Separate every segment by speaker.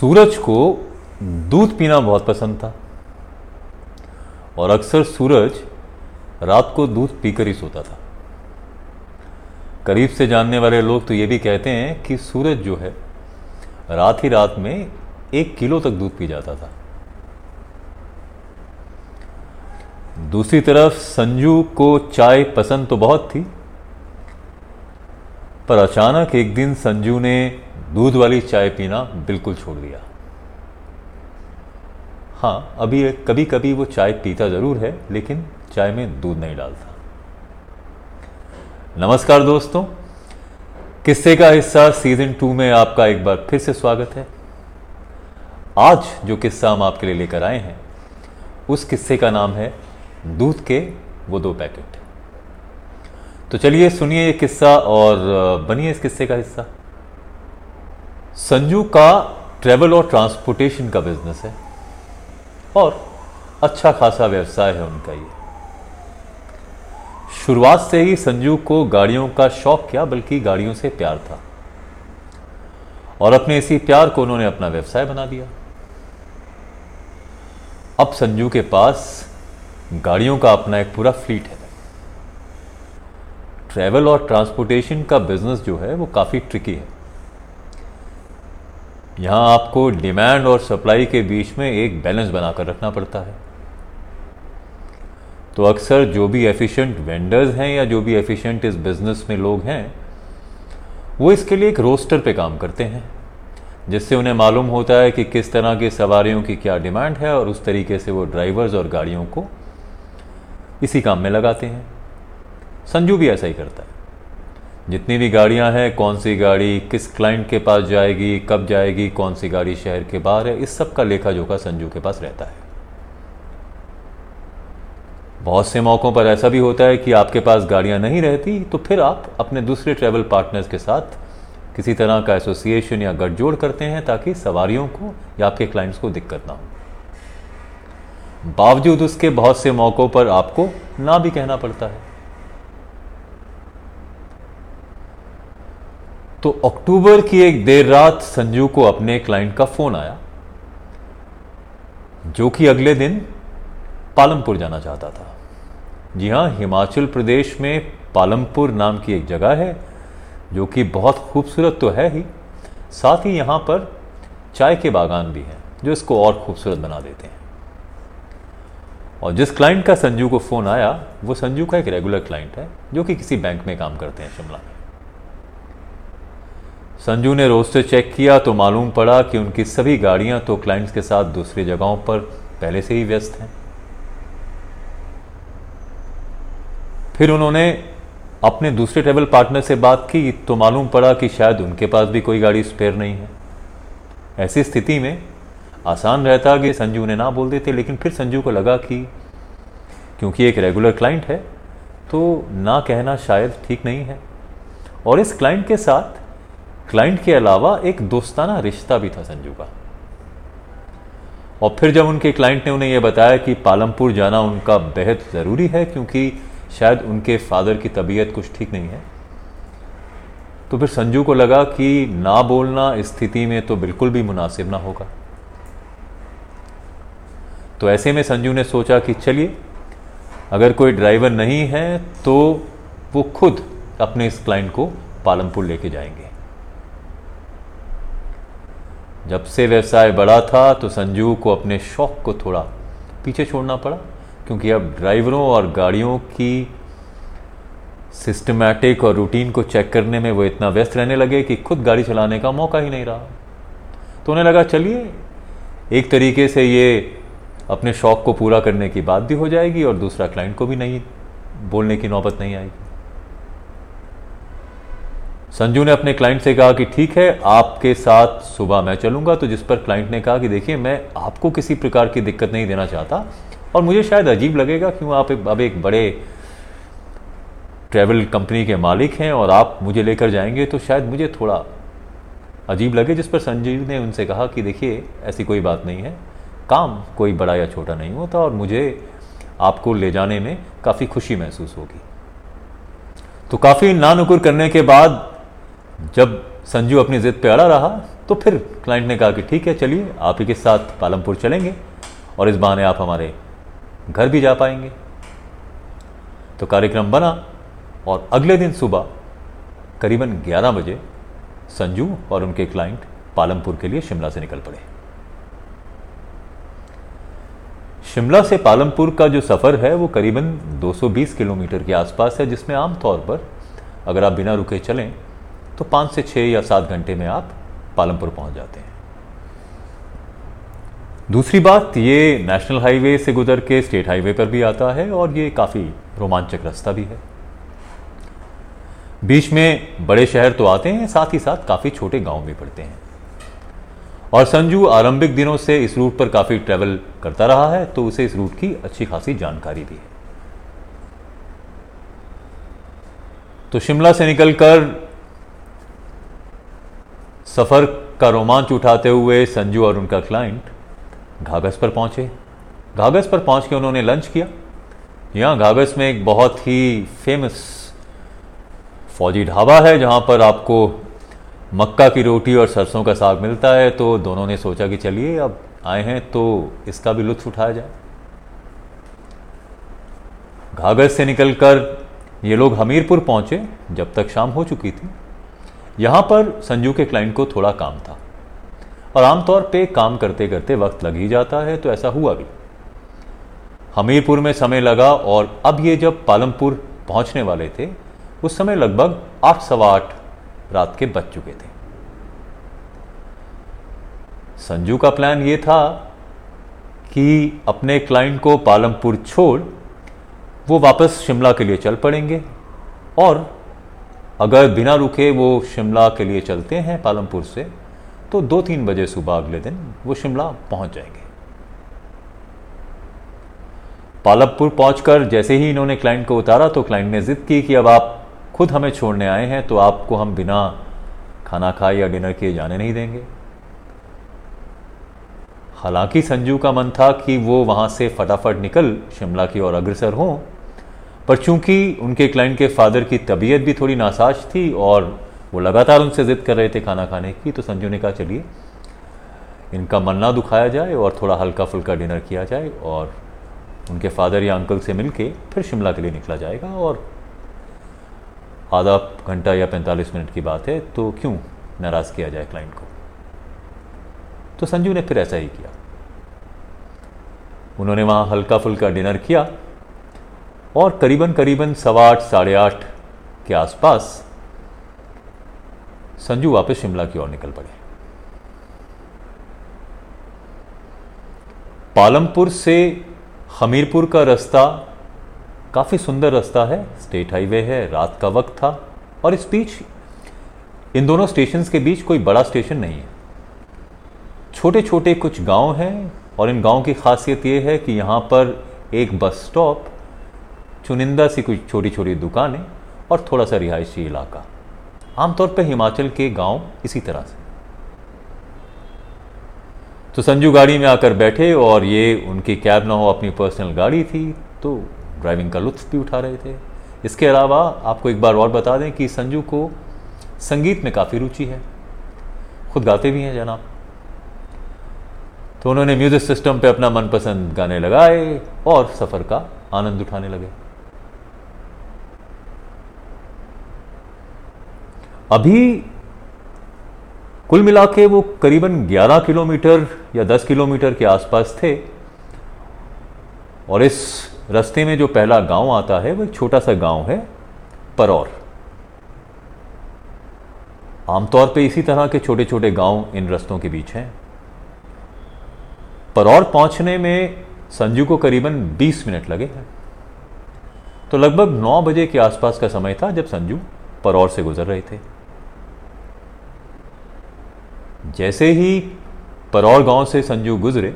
Speaker 1: सूरज को दूध पीना बहुत पसंद था। और अक्सर सूरज रात को दूध पीकर ही सोता था। करीब से जानने वाले लोग तो ये भी कहते हैं कि सूरज जो है, रात ही रात में एक किलो तक दूध पी जाता था। दूसरी तरफ़ संजू को चाय पसंद तो बहुत थी, पर अचानक एक दिन संजू ने दूध वाली चाय पीना बिल्कुल छोड़ दिया। हाँ अभी कभी कभी वो चाय पीता ज़रूर है, लेकिन चाय में दूध नहीं डालता। नमस्कार दोस्तों। किस्से का हिस्सा सीज़न टू में आपका एक बार फिर से स्वागत है। आज जो किस्सा हम आपके लिए लेकर आए हैं, उस किस्से का नाम है दूध के वो दो पैकेट। तो चलिए सुनिए ये किस्सा और बनिए इस किस्से का हिस्सा। संजू का ट्रेवल और ट्रांसपोर्टेशन का बिज़नेस है। और अच्छा खासा व्यवसाय है उनका ये। शुरुआत से ही संजू को गाड़ियों का शौक क्या, बल्कि गाड़ियों से प्यार था। और अपने इसी प्यार को उन्होंने अपना व्यवसाय बना दिया। अब संजू के पास गाड़ियों का अपना एक पूरा फ्लीट है। ट्रैवल और ट्रांसपोर्टेशन का बिज़नेस जो है, वो काफ़ी ट्रिकी है। यहाँ आपको डिमांड और सप्लाई के बीच में एक बैलेंस बनाकर रखना पड़ता है। तो अक्सर जो भी एफिशिएंट वेंडर्स हैं या जो भी एफिशिएंट इस बिज़नेस में लोग हैं, वो इसके लिए एक रोस्टर पे काम करते हैं, जिससे उन्हें मालूम होता है कि किस तरह की सवारियों की क्या डिमांड है और उस तरीके से वो ड्राइवर्स और गाड़ियों को इसी काम में लगाते हैं। संजू भी ऐसा ही करता है। जितनी भी गाड़ियाँ हैं, कौन सी गाड़ी किस क्लाइंट के पास जाएगी, कब जाएगी, कौन सी गाड़ी शहर के बाहर है, इस सब का लेखा जोखा संजू के पास रहता है। बहुत से मौक़ों पर ऐसा भी होता है कि आपके पास गाड़ियाँ नहीं रहती तो फिर आप अपने दूसरे ट्रैवल पार्टनर्स के साथ किसी तरह का एसोसिएशन या गठजोड़ करते हैं ताकि सवारियों को या आपके क्लाइंट्स को दिक्कत ना हो। बावजूद उसके बहुत से मौक़ों पर आपको ना भी कहना पड़ता है। तो अक्टूबर की एक देर रात संजू को अपने क्लाइंट का फ़ोन आया, जो कि अगले दिन पालमपुर जाना चाहता था। जी हाँ, हिमाचल प्रदेश में पालमपुर नाम की एक जगह है, जो कि बहुत खूबसूरत तो है ही। साथ ही यहाँ पर चाय के बागान भी हैं, जो इसको और खूबसूरत बना देते हैं। और जिस क्लाइंट का संजू को फ़ोन आया, वो संजू का एक रेगुलर क्लाइंट है, जो कि किसी बैंक में काम करते हैं शिमला में। संजू ने रोस्टर चेक किया तो मालूम पड़ा कि उनकी सभी गाड़ियाँ तो क्लाइंट्स के साथ दूसरी जगहों पर पहले से ही व्यस्त हैं। फिर उन्होंने अपने दूसरे ट्रेवल पार्टनर से बात की तो मालूम पड़ा कि शायद उनके पास भी कोई गाड़ी स्पेयर नहीं है। ऐसी स्थिति में आसान रहता कि संजू उन्हें ना बोल देते, लेकिन फिर संजू को लगा कि क्योंकि एक रेगुलर क्लाइंट है तो ना कहना शायद ठीक नहीं है। और इस क्लाइंट के साथ क्लाइंट के अलावा एक दोस्ताना रिश्ता भी था संजू का। और फिर जब उनके क्लाइंट ने उन्हें यह बताया कि पालमपुर जाना उनका बेहद ज़रूरी है क्योंकि शायद उनके फादर की तबीयत कुछ ठीक नहीं है तो फिर संजू को लगा कि ना बोलना स्थिति में तो बिल्कुल भी मुनासिब ना होगा। तो ऐसे में संजू ने सोचा कि चलिए, अगर कोई ड्राइवर नहीं है तो वो खुद अपने इस क्लाइंट को पालमपुर लेके जाएँगे। जब से व्यवसाय बड़ा था तो संजू को अपने शौक को थोड़ा पीछे छोड़ना पड़ा, क्योंकि अब ड्राइवरों और गाड़ियों की सिस्टमैटिक और रूटीन को चेक करने में वो इतना व्यस्त रहने लगे कि खुद गाड़ी चलाने का मौका ही नहीं रहा। तो उन्हें लगा, चलिए, एक तरीके से ये अपने शौक को पूरा करने की बात भी हो जाएगी और दूसरा क्लाइंट को भी नहीं, बोलने की नौबत नहीं आएगी। संजू ने अपने क्लाइंट से कहा कि ठीक है, आपके साथ सुबह मैं चलूँगा। तो जिस पर क्लाइंट ने कहा कि देखिए, मैं आपको किसी प्रकार की दिक्कत नहीं देना चाहता और मुझे शायद अजीब लगेगा क्यों आप अब एक बड़े ट्रैवल कंपनी के मालिक हैं और आप मुझे लेकर जाएँगे तो शायद मुझे थोड़ा अजीब लगे, जिस पर संजीव ने उनसे कहा कि देखिए, ऐसी कोई बात नहीं है। काम कोई बड़ा या छोटा नहीं होता और मुझे आपको ले जाने में काफ़ी खुशी महसूस होगी। तो काफ़ी नानुकुर करने के बाद जब संजू अपनी जिद पे अड़ा रहा तो फिर क्लाइंट ने कहा कि ठीक है, चलिए, आप ही के साथ पालमपुर चलेंगे और इस बहाने आप हमारे घर भी जा पाएँगे। तो कार्यक्रम बना और अगले दिन सुबह करीबन 11 बजे संजू और उनके क्लाइंट पालमपुर के लिए शिमला से निकल पड़े। शिमला से पालमपुर का जो सफ़र है, वो करीबन 220 किलोमीटर के आसपास है, जिसमें आमतौर पर अगर आप बिना रुके चलें तो पाँच से छः या सात घंटे में आप पालमपुर पहुँच जाते हैं। दूसरी बात, ये नेशनल हाईवे से गुजर के स्टेट हाईवे पर भी आता है और ये काफ़ी रोमांचक रास्ता भी है। बीच में बड़े शहर तो आते हैं, साथ ही साथ काफ़ी छोटे गाँव भी पड़ते हैं। और संजू आरंभिक दिनों से इस रूट पर काफ़ी ट्रैवल करता रहा है तो उसे इस रूट की अच्छी खासी जानकारी भी है। तो शिमला से निकलकर सफ़र का रोमांच उठाते हुए संजू और उनका क्लाइंट घागस पर पहुँचे। घागस पर पहुँच के उन्होंने लंच किया। यहाँ घागस में एक बहुत ही फ़ेमस फौजी ढाबा है, जहाँ पर आपको मक्का की रोटी और सरसों का साग मिलता है। तो दोनों ने सोचा कि चलिए, अब आए हैं तो इसका भी लुत्फ उठाया जाए। घागस से निकलकर ये लोग हमीरपुर पहुँचे, जब तक शाम हो चुकी थी। यहाँ पर संजू के क्लाइंट को थोड़ा काम था। और आमतौर पे काम करते करते वक्त लग ही जाता है तो ऐसा हुआ भी। हमीरपुर में समय लगा और अब ये जब पालमपुर पहुँचने वाले थे, उस समय लगभग आठ सवा आठ रात के बज चुके थे। संजू का प्लान ये था कि अपने क्लाइंट को पालमपुर छोड़ वो वापस शिमला के लिए चल पड़ेंगे और अगर बिना रुके वो शिमला के लिए चलते हैं पालमपुर से तो दो तीन बजे सुबह अगले दिन वो शिमला पहुँच जाएँगे। पालमपुर पहुंचकर जैसे ही इन्होंने क्लाइंट को उतारा तो क्लाइंट ने जिद की कि अब आप खुद हमें छोड़ने आए हैं तो आपको हम बिना खाना खाए या डिनर किए जाने नहीं देंगे। हालाँकि संजू का मन था कि वो वहाँ से फटाफट निकल शिमला की ओर अग्रसर हों पर चूँकि उनके क्लाइंट के फादर की तबीयत भी थोड़ी नासाज थी और वो लगातार उनसे ज़िद कर रहे थे खाना खाने की तो संजू ने कहा, चलिए, इनका मन ना दुखाया जाए और थोड़ा हल्का फुल्का डिनर किया जाए और उनके फादर या अंकल से मिलके फिर शिमला के लिए निकला जाएगा और आधा घंटा या 45 मिनट की बात है तो क्यों नाराज़ किया जाए क्लाइंट को? तो संजू ने फिर ऐसा ही किया। उन्होंने वहाँ हल्का फुल्का डिनर किया और करीबन करीबन सवा आठ, साढ़े आठ के आसपास संजू वापस शिमला की ओर निकल पड़े। पालमपुर से हमीरपुर का रास्ता काफ़ी सुंदर रास्ता है। स्टेट हाईवे है, रात का वक्त था और इस बीच, इन दोनों स्टेशन के बीच कोई बड़ा स्टेशन नहीं है। छोटे छोटे कुछ गाँव हैं और इन गाँव की खासियत ये है कि यहाँ पर एक बस स्टॉप चुनिंदा सी कुछ छोटी छोटी दुकानें और थोड़ा सा रिहायशी इलाका। आमतौर पर हिमाचल के गाँव इसी तरह से। तो संजू गाड़ी में आकर बैठे और ये उनकी कैब ना हो, अपनी पर्सनल गाड़ी थी तो ड्राइविंग का लुत्फ भी उठा रहे थे। इसके अलावा आपको एक बार और बता दें कि संजू को संगीत में काफ़ी रुचि है। खुद गाते भी हैं, जनाब। तो उन्होंने म्यूज़िक सिस्टम पे अपना मनपसंद गाने लगाए और सफ़र का आनंद उठाने लगे। अभी कुल मिला के वो करीबन 11 किलोमीटर या 10 किलोमीटर के आसपास थे और इस रास्ते में जो पहला गाँव आता है, वो एक छोटा सा गाँव है, परौर। आमतौर पे इसी तरह के छोटे छोटे गाँव इन रस्तों के बीच हैं। परौर पहुँचने में संजू को करीबन 20 मिनट लगे हैं। तो लगभग 9 बजे के आसपास का समय था जब संजू परौर से गुजर रहे थे। जैसे ही परौर गाँव से संजू गुजरे,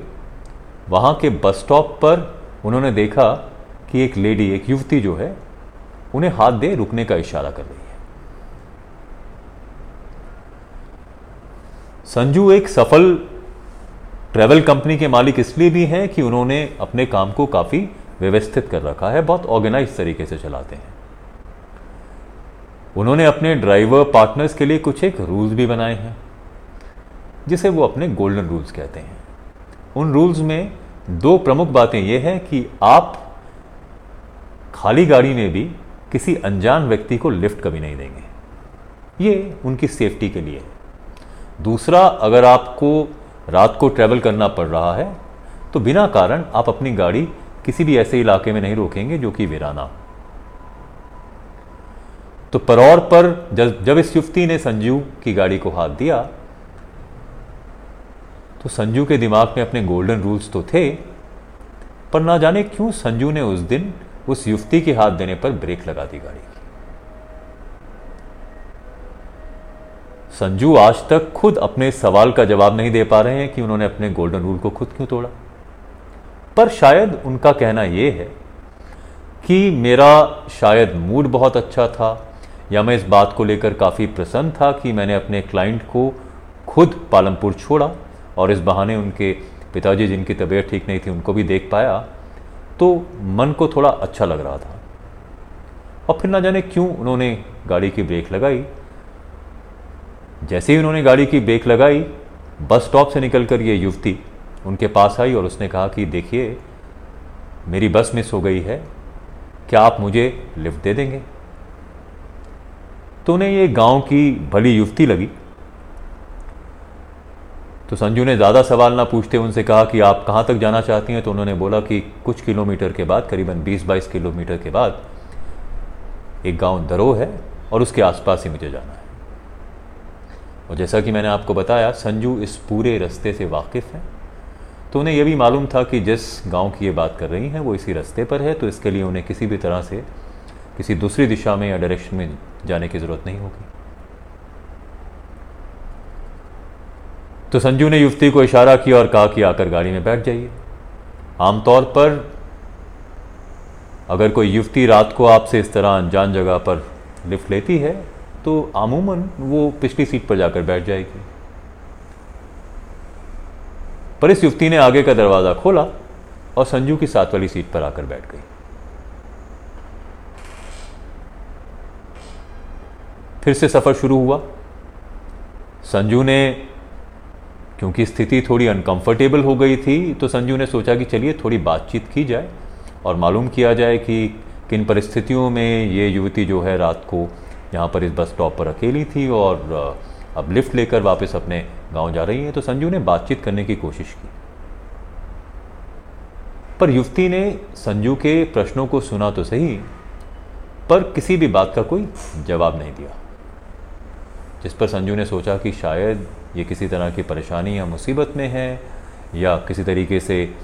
Speaker 1: वहाँ के बस स्टॉप पर उन्होंने देखा कि एक लेडी, एक युवती जो है, उन्हें हाथ दे रुकने का इशारा कर रही है। संजू एक सफल ट्रैवल कंपनी के मालिक इसलिए भी हैं कि उन्होंने अपने काम को काफ़ी व्यवस्थित कर रखा है, बहुत ऑर्गेनाइज तरीके से चलाते हैं। उन्होंने अपने ड्राइवर पार्टनर्स के लिए कुछ एक रूल्स भी बनाए हैं। जिसे वो अपने गोल्डन रूल्स कहते हैं। उन रूल्स में दो प्रमुख बातें यह हैं कि आप खाली गाड़ी में भी किसी अनजान व्यक्ति को लिफ्ट कभी नहीं देंगे। ये उनकी सेफ्टी के लिए। दूसरा, अगर आपको रात को ट्रैवल करना पड़ रहा है तो बिना कारण आप अपनी गाड़ी किसी भी ऐसे इलाके में नहीं रोकेंगे जो कि वीराना। तो परौर पर जब जब इस युवती ने संजू की गाड़ी को हाथ दिया तो संजू के दिमाग में अपने गोल्डन रूल्स तो थे, पर ना जाने क्यों संजू ने उस दिन उस युवती के हाथ देने पर ब्रेक लगा दी गाड़ी की। संजू आज तक खुद अपने सवाल का जवाब नहीं दे पा रहे हैं कि उन्होंने अपने गोल्डन रूल को खुद क्यों तोड़ा। पर शायद उनका कहना यह है कि मेरा शायद मूड बहुत अच्छा था, या मैं इस बात को लेकर काफ़ी प्रसन्न था कि मैंने अपने क्लाइंट को खुद पालमपुर छोड़ा। और इस बहाने उनके पिताजी जिनकी तबीयत ठीक नहीं थी उनको भी देख पाया तो मन को थोड़ा अच्छा लग रहा था। और फिर ना जाने क्यों उन्होंने गाड़ी की ब्रेक लगाई। जैसे ही उन्होंने गाड़ी की ब्रेक लगाई, बस स्टॉप से निकल कर ये युवती उनके पास आई और उसने कहा कि देखिए, मेरी बस मिस हो गई है, क्या आप मुझे लिफ्ट दे देंगे? तो उन्हें ये गाँव की भली युवती लगी। तो संजू ने ज़्यादा सवाल ना पूछते उनसे कहा कि आप कहाँ तक जाना चाहती हैं? तो उन्होंने बोला कि कुछ किलोमीटर के बाद, करीबन 20-22 किलोमीटर के बाद, एक गाँव दरो है और उसके आसपास ही मुझे जाना है। और जैसा कि मैंने आपको बताया, संजू इस पूरे रास्ते से वाकिफ़ हैं। तो उन्हें यह भी मालूम था कि जिस गाँव की ये बात कर रही हैं, वो इसी रास्ते पर है तो इसके लिए उन्हें किसी भी तरह से किसी दूसरी दिशा में या डायरेक्शन में जाने की ज़रूरत नहीं होगी। तो संजू ने युवती को इशारा किया और कहा कि आकर गाड़ी में बैठ जाइए। आमतौर पर अगर कोई युवती रात को आपसे इस तरह अनजान जगह पर लिफ्ट लेती है तो आमूमन वो पिछली सीट पर जाकर बैठ जाएगी। पर इस युवती ने आगे का दरवाज़ा खोला और संजू की साथ वाली सीट पर आकर बैठ गई। फिर से सफ़र शुरू हुआ। संजू ने क्योंकि स्थिति थोड़ी अनकंफर्टेबल हो गई थी तो संजू ने सोचा कि चलिए थोड़ी बातचीत की जाए और मालूम किया जाए कि किन परिस्थितियों में ये युवती जो है रात को यहाँ पर इस बस स्टॉप पर अकेली थी और, अब लिफ्ट लेकर वापस अपने गाँव जा रही है। तो संजू ने बातचीत करने की कोशिश की। पर युवती ने संजू के प्रश्नों को सुना तो सही, पर किसी भी बात का कोई जवाब नहीं दिया। जिस पर संजू ने सोचा कि शायद ये किसी तरह की परेशानी या मुसीबत में है, या किसी तरीके से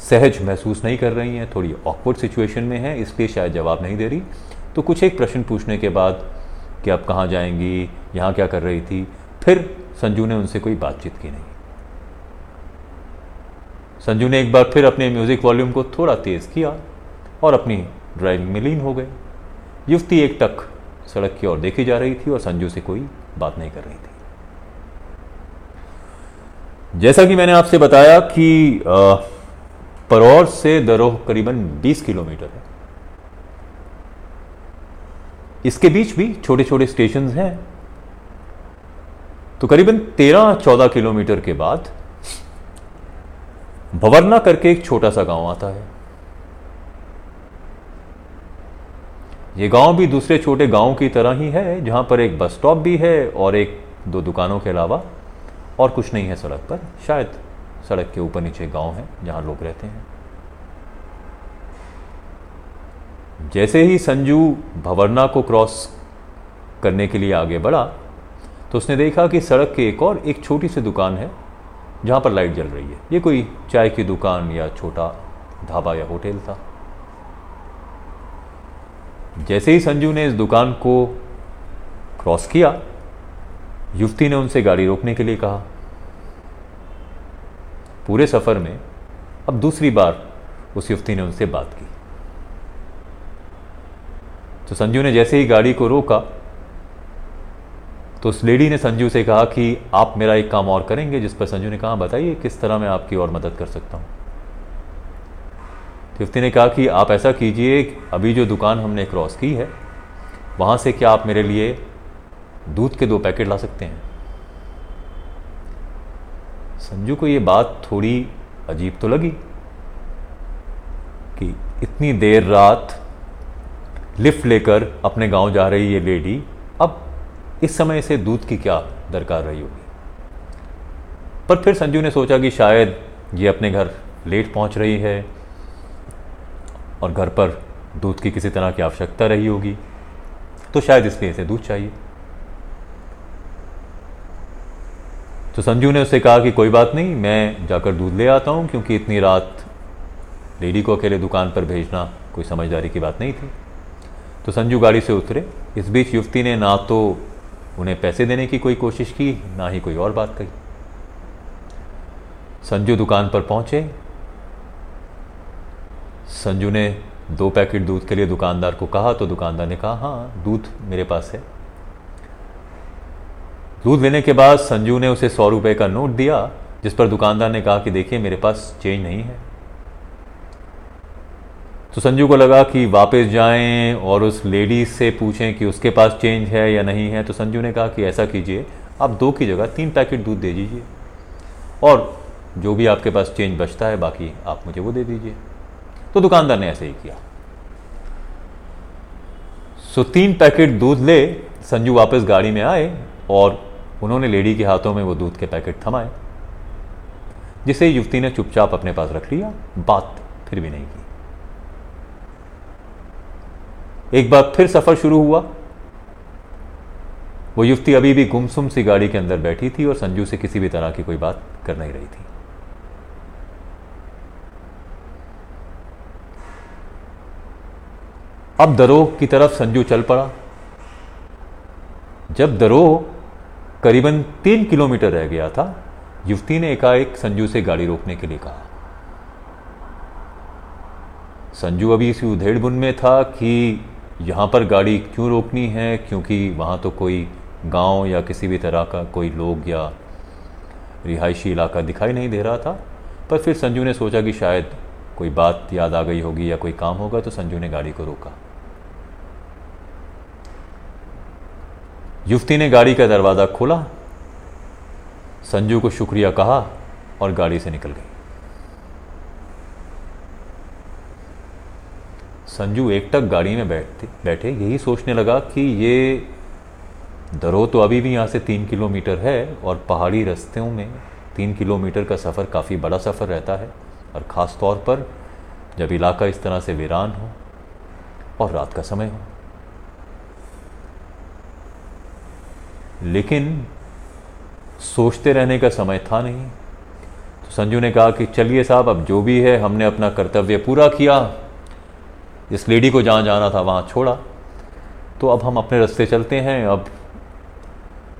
Speaker 1: सहज महसूस नहीं कर रही हैं, थोड़ी ऑकवर्ड सिचुएशन में है, इसलिए शायद जवाब नहीं दे रही। तो कुछ एक प्रश्न पूछने के बाद कि आप कहाँ जाएँगी, यहाँ क्या कर रही थी, फिर संजू ने उनसे कोई बातचीत की नहीं। संजू ने एक बार फिर अपने म्यूज़िक वॉल्यूम को थोड़ा तेज़ किया और अपनी ड्राइविंग में लीन हो गए। युवती एक टक सड़क की ओर देखी जा रही थी और संजू से कोई बात नहीं कर रही थी। जैसा कि मैंने आपसे बताया कि परौर से दरोह करीबन 20 किलोमीटर है। इसके बीच भी छोटे छोटे स्टेशन हैं। तो करीबन 13-14 किलोमीटर के बाद, भवरना करके एक छोटा सा गाँव आता है। ये गाँव भी दूसरे छोटे गाँव की तरह ही है, जहाँ पर एक बस स्टॉप भी है और एक दो दुकानों के अलावा और कुछ नहीं है सड़क पर। शायद सड़क के ऊपर नीचे गाँव है, जहाँ लोग रहते हैं। जैसे ही संजू भवरना को क्रॉस करने के लिए आगे बढ़ा तो उसने देखा कि सड़क के एक और, एक छोटी सी दुकान है, जहाँ पर लाइट जल रही है। ये कोई चाय की दुकान या छोटा ढाबा या होटल था। जैसे ही संजू ने इस दुकान को क्रॉस किया युवती ने उनसे गाड़ी रोकने के लिए कहा। पूरे सफ़र में अब दूसरी बार उस युवती ने उनसे बात की। तो संजू ने जैसे ही गाड़ी को रोका तो उस लेडी ने संजू से कहा कि आप मेरा एक काम और करेंगे, जिस पर संजू ने कहा, बताइए किस तरह मैं आपकी और मदद कर सकता हूँ। युवती ने कहा कि आप ऐसा कीजिए, अभी जो दुकान हमने क्रॉस की है, वहाँ से क्या आप मेरे लिए दूध के दो पैकेट ला सकते हैं। संजू को ये बात थोड़ी अजीब तो लगी कि इतनी देर रात लिफ्ट लेकर अपने गाँव जा रही ये लेडी अब इस समय से दूध की क्या दरकार रही होगी? पर फिर संजू ने सोचा कि शायद ये अपने घर लेट पहुँच रही है और घर पर दूध की किसी तरह की आवश्यकता रही होगी तो शायद इसलिए इसे दूध चाहिए। तो संजू ने उससे कहा कि कोई बात नहीं, मैं जाकर दूध ले आता हूँ, क्योंकि इतनी रात लेडी को अकेले दुकान पर भेजना कोई समझदारी की बात नहीं थी। तो संजू गाड़ी से उतरे। इस बीच युवती ने ना तो उन्हें पैसे देने की कोई कोशिश की, ना ही कोई और बात कही। संजू दुकान पर पहुँचे। संजू ने दो पैकेट दूध के लिए दुकानदार को कहा तो दुकानदार ने कहा हाँ दूध मेरे पास है। दूध लेने के बाद संजू ने उसे सौ रुपए का नोट दिया, जिस पर दुकानदार ने कहा कि देखिए, मेरे पास चेंज नहीं है। तो संजू को लगा कि वापस जाएँ और उस लेडी से पूछें कि उसके पास चेंज है या नहीं है। तो संजू ने कहा कि ऐसा कीजिए, आप दो की जगह तीन पैकेट दूध दे दीजिए और जो भी आपके पास चेंज बचता है, बाकी आप मुझे वो दे दीजिए। तो दुकानदार ने ऐसे ही किया। सो तीन पैकेट दूध ले, संजू वापस गाड़ी में आए और उन्होंने लेडी के हाथों में वो दूध के पैकेट थमाए, जिसे युवती ने चुपचाप अपने पास रख लिया, बात फिर भी नहीं की। एक बार फिर सफ़र शुरू हुआ। वो युवती अभी भी गुमसुम सी गाड़ी के अंदर बैठी थी और संजू से किसी भी तरह की कोई बात कर नहीं रही थी। अब दरोह की तरफ़ संजू चल पड़ा। जब दरोह करीबन तीन किलोमीटर रह गया था, युवती ने एकाएक संजू से गाड़ी रोकने के लिए कहा। संजू अभी इसी उधेड़बुन में था कि यहाँ पर गाड़ी क्यों रोकनी है, क्योंकि वहाँ तो कोई गाँव या किसी भी तरह का कोई लोग या रिहायशी इलाका दिखाई नहीं दे रहा था। पर फिर संजू ने सोचा कि शायद कोई बात याद आ गई होगी या कोई काम होगा तो संजू ने गाड़ी को रोका। युवती ने गाड़ी का दरवाज़ा खोला। संजू को शुक्रिया कहा और गाड़ी से निकल गई। संजू एक टक गाड़ी में बैठते, बैठे यही सोचने लगा कि ये दरो तो अभी भी यहाँ से तीन किलोमीटर है और पहाड़ी रस्तों में तीन किलोमीटर का सफ़र काफ़ी बड़ा सफ़र रहता है और ख़ास तौर पर जब इलाका इस तरह से वीरान हो और रात का समय हो। लेकिन सोचते रहने का समय था नहीं। तो संजू ने कहा कि चलिए साहब, अब जो भी है, हमने अपना कर्तव्य पूरा किया। जिस लेडी को जहाँ जाना था, वहाँ छोड़ा। तो अब हम अपने रास्ते चलते हैं। अब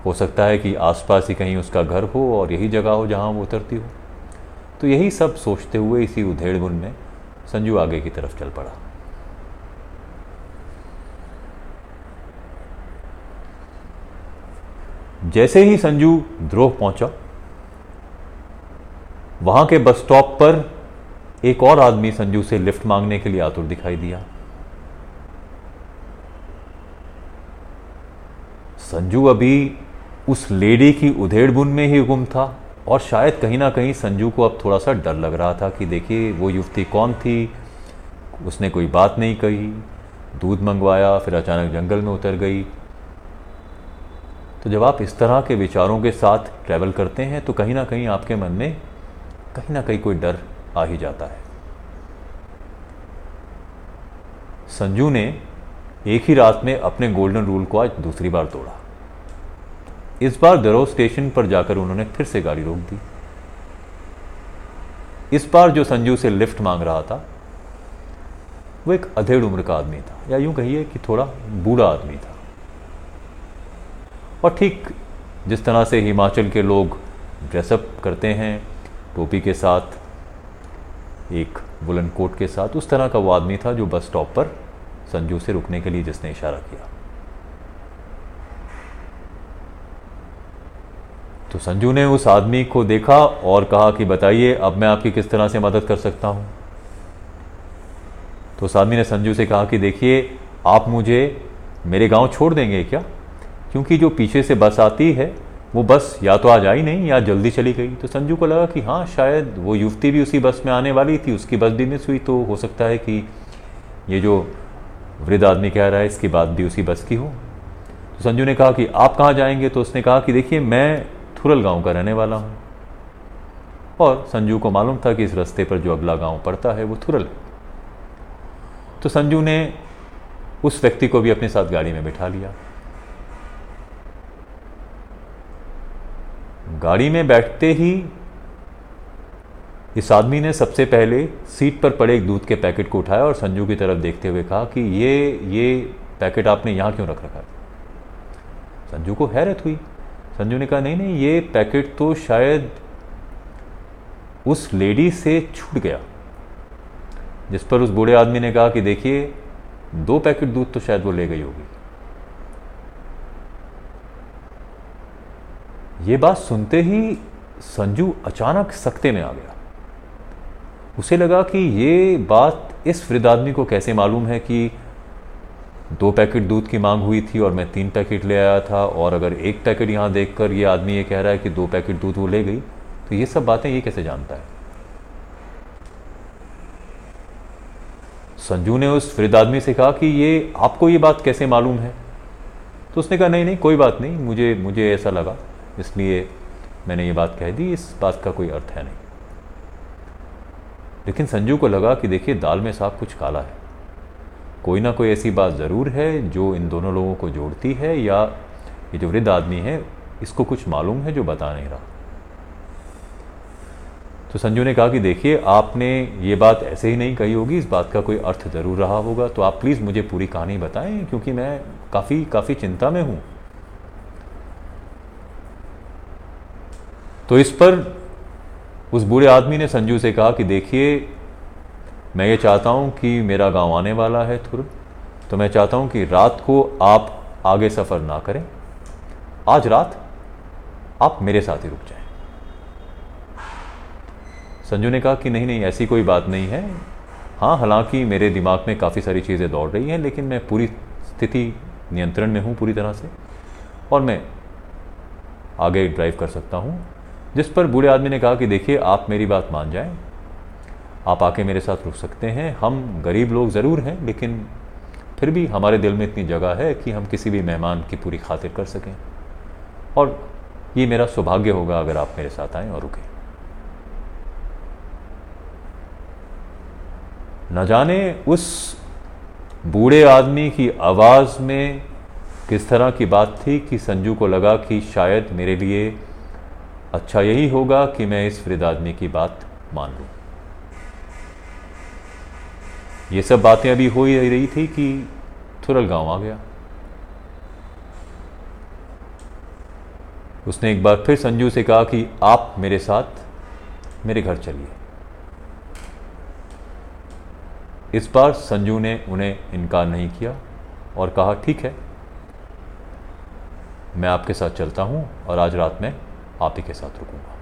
Speaker 1: हो सकता है कि आसपास ही कहीं उसका घर हो और यही जगह हो जहाँ वो उतरती हो। तो यही सब सोचते हुए इसी उधेड़बुन में संजू आगे की तरफ़ चल पड़ा। जैसे ही संजू द्रोह पहुँचा, वहाँ के बस स्टॉप पर एक और आदमी संजू से लिफ्ट मांगने के लिए आतुर दिखाई दिया। संजू अभी उस लेडी की उधेड़बुन में ही गुम था और शायद कहीं ना कहीं संजू को अब थोड़ा सा डर लग रहा था कि देखिए, वो युवती कौन थी? उसने कोई बात नहीं कही, दूध मंगवाया, फिर अचानक जंगल में उतर गई। तो जब आप इस तरह के विचारों के साथ ट्रैवल करते हैं तो कहीं ना कहीं आपके मन में कहीं ना कहीं कोई डर आ ही जाता है। संजू ने एक ही रात में अपने गोल्डन रूल को आज दूसरी बार तोड़ा। इस बार दरो स्टेशन पर जाकर उन्होंने फिर से गाड़ी रोक दी। इस बार जो संजू से लिफ्ट मांग रहा था, वो एक अधेड़ उम्र का आदमी था, या यूँ कहिए कि थोड़ा बूढ़ा आदमी था। और ठीक जिस तरह से हिमाचल के लोग ड्रेसअप करते हैं, टोपी के साथ, एक वुलन कोट के साथ, उस तरह का वो आदमी था जो बस स्टॉप पर संजू से रुकने के लिए जिसने इशारा किया। तो संजू ने उस आदमी को देखा और कहा कि बताइए, अब मैं आपकी किस तरह से मदद कर सकता हूँ? तो उस आदमी ने संजू से कहा कि देखिए, आप मुझे मेरे गाँव छोड़ देंगे क्या? क्योंकि जो पीछे से बस आती है, वो बस या तो आज आई नहीं या जल्दी चली गई। तो संजू को लगा कि हाँ शायद वो युवती भी उसी बस में आने वाली थी, उसकी बस भी मिस हुई। तो हो सकता है कि ये जो वृद्ध आदमी कह रहा है, इसकी बात भी उसी बस की हो। तो संजू ने कहा कि आप कहाँ जाएँगे? तो उसने कहा कि देखिए, मैं थुरल गाँव का रहने वाला हूँ। और संजू को मालूम था कि इस रास्ते पर जो अगला गाँव पड़ता है, वो थुरल है। तो संजू ने उस व्यक्ति को भी अपने साथ गाड़ी में बिठा लिया। गाड़ी में बैठते ही इस आदमी ने सबसे पहले सीट पर पड़े एक दूध के पैकेट को उठाया और संजू की तरफ़ देखते हुए कहा कि ये ये पैकेट आपने यहाँ क्यों रख रखा संजू को हैरत हुई। संजू ने कहा, नहीं नहीं, ये पैकेट तो शायद उस लेडी से छूट गया। जिस पर उस बूढ़े आदमी ने कहा कि देखिए, दो पैकेट दूध तो शायद वो ले गई होगी। ये बात सुनते ही संजू अचानक सख्ते में आ गया। उसे लगा कि ये बात इस वृद्ध आदमी को कैसे मालूम है कि दो पैकेट दूध की मांग हुई थी और मैं तीन पैकेट ले आया था और अगर एक पैकेट यहाँ देखकर ये आदमी ये कह रहा है कि दो पैकेट दूध वो ले गई तो ये सब बातें ये कैसे जानता है? संजू ने उस वृद्ध आदमी से कहा कि ये आपको ये बात कैसे मालूम है? तो उसने कहा, नहीं नहीं, कोई बात नहीं, मुझे मुझे ऐसा लगा। इसलिए मैंने ये बात कह दी, इस बात का कोई अर्थ है नहीं। लेकिन संजू को लगा कि देखिए, दाल में साफ़ कुछ काला है। कोई ना कोई ऐसी बात ज़रूर है जो इन दोनों लोगों को जोड़ती है या ये जो वृद्ध आदमी है, इसको कुछ मालूम है जो बता नहीं रहा। तो संजू ने कहा कि देखिए, आपने ये बात ऐसे ही नहीं कही होगी, इस बात का कोई अर्थ ज़रूर रहा होगा तो आप प्लीज़ मुझे पूरी कहानी बताएँ, क्योंकि मैं काफ़ी काफ़ी चिंता में हूँ। तो इस पर उस बूढ़े आदमी ने संजू से कहा कि देखिए, मैं ये चाहता हूँ कि मेरा गाँव आने वाला है थुर तो मैं चाहता हूँ कि रात को आप आगे सफ़र ना करें। आज रात आप मेरे साथ ही रुक जाएँ। संजू ने कहा कि नहीं नहीं, ऐसी कोई बात नहीं है। हाँ हालाँकि मेरे दिमाग में काफ़ी सारी चीज़ें दौड़ रही हैं, लेकिन मैं पूरी स्थिति नियंत्रण में हूँ पूरी तरह से। और मैं आगे ड्राइव कर सकता हूँ। जिस पर बूढ़े आदमी ने कहा कि देखिए, आप मेरी बात मान जाएँ। आप आके मेरे साथ रुक सकते हैं। हम गरीब लोग ज़रूर हैं, लेकिन फिर भी हमारे दिल में इतनी जगह है कि हम किसी भी मेहमान की पूरी खातिर कर सकें। और ये मेरा सौभाग्य होगा अगर आप मेरे साथ आएँ और रुकें। न जाने उस बूढ़े आदमी की आवाज़ में किस तरह की बात थी कि संजू को लगा कि शायद मेरे लिए अच्छा यही होगा कि मैं इस वृद्ध आदमी की बात मान लूँ। ये सब बातें अभी हो ही रही थी कि थुरल गाँव आ गया। उसने एक बार फिर संजू से कहा कि आप मेरे साथ मेरे घर चलिए। इस बार संजू ने उन्हें इनकार नहीं किया और कहा, ठीक है, मैं आपके साथ चलता हूँ और आज रात में आप ही के साथ रुकूँगा।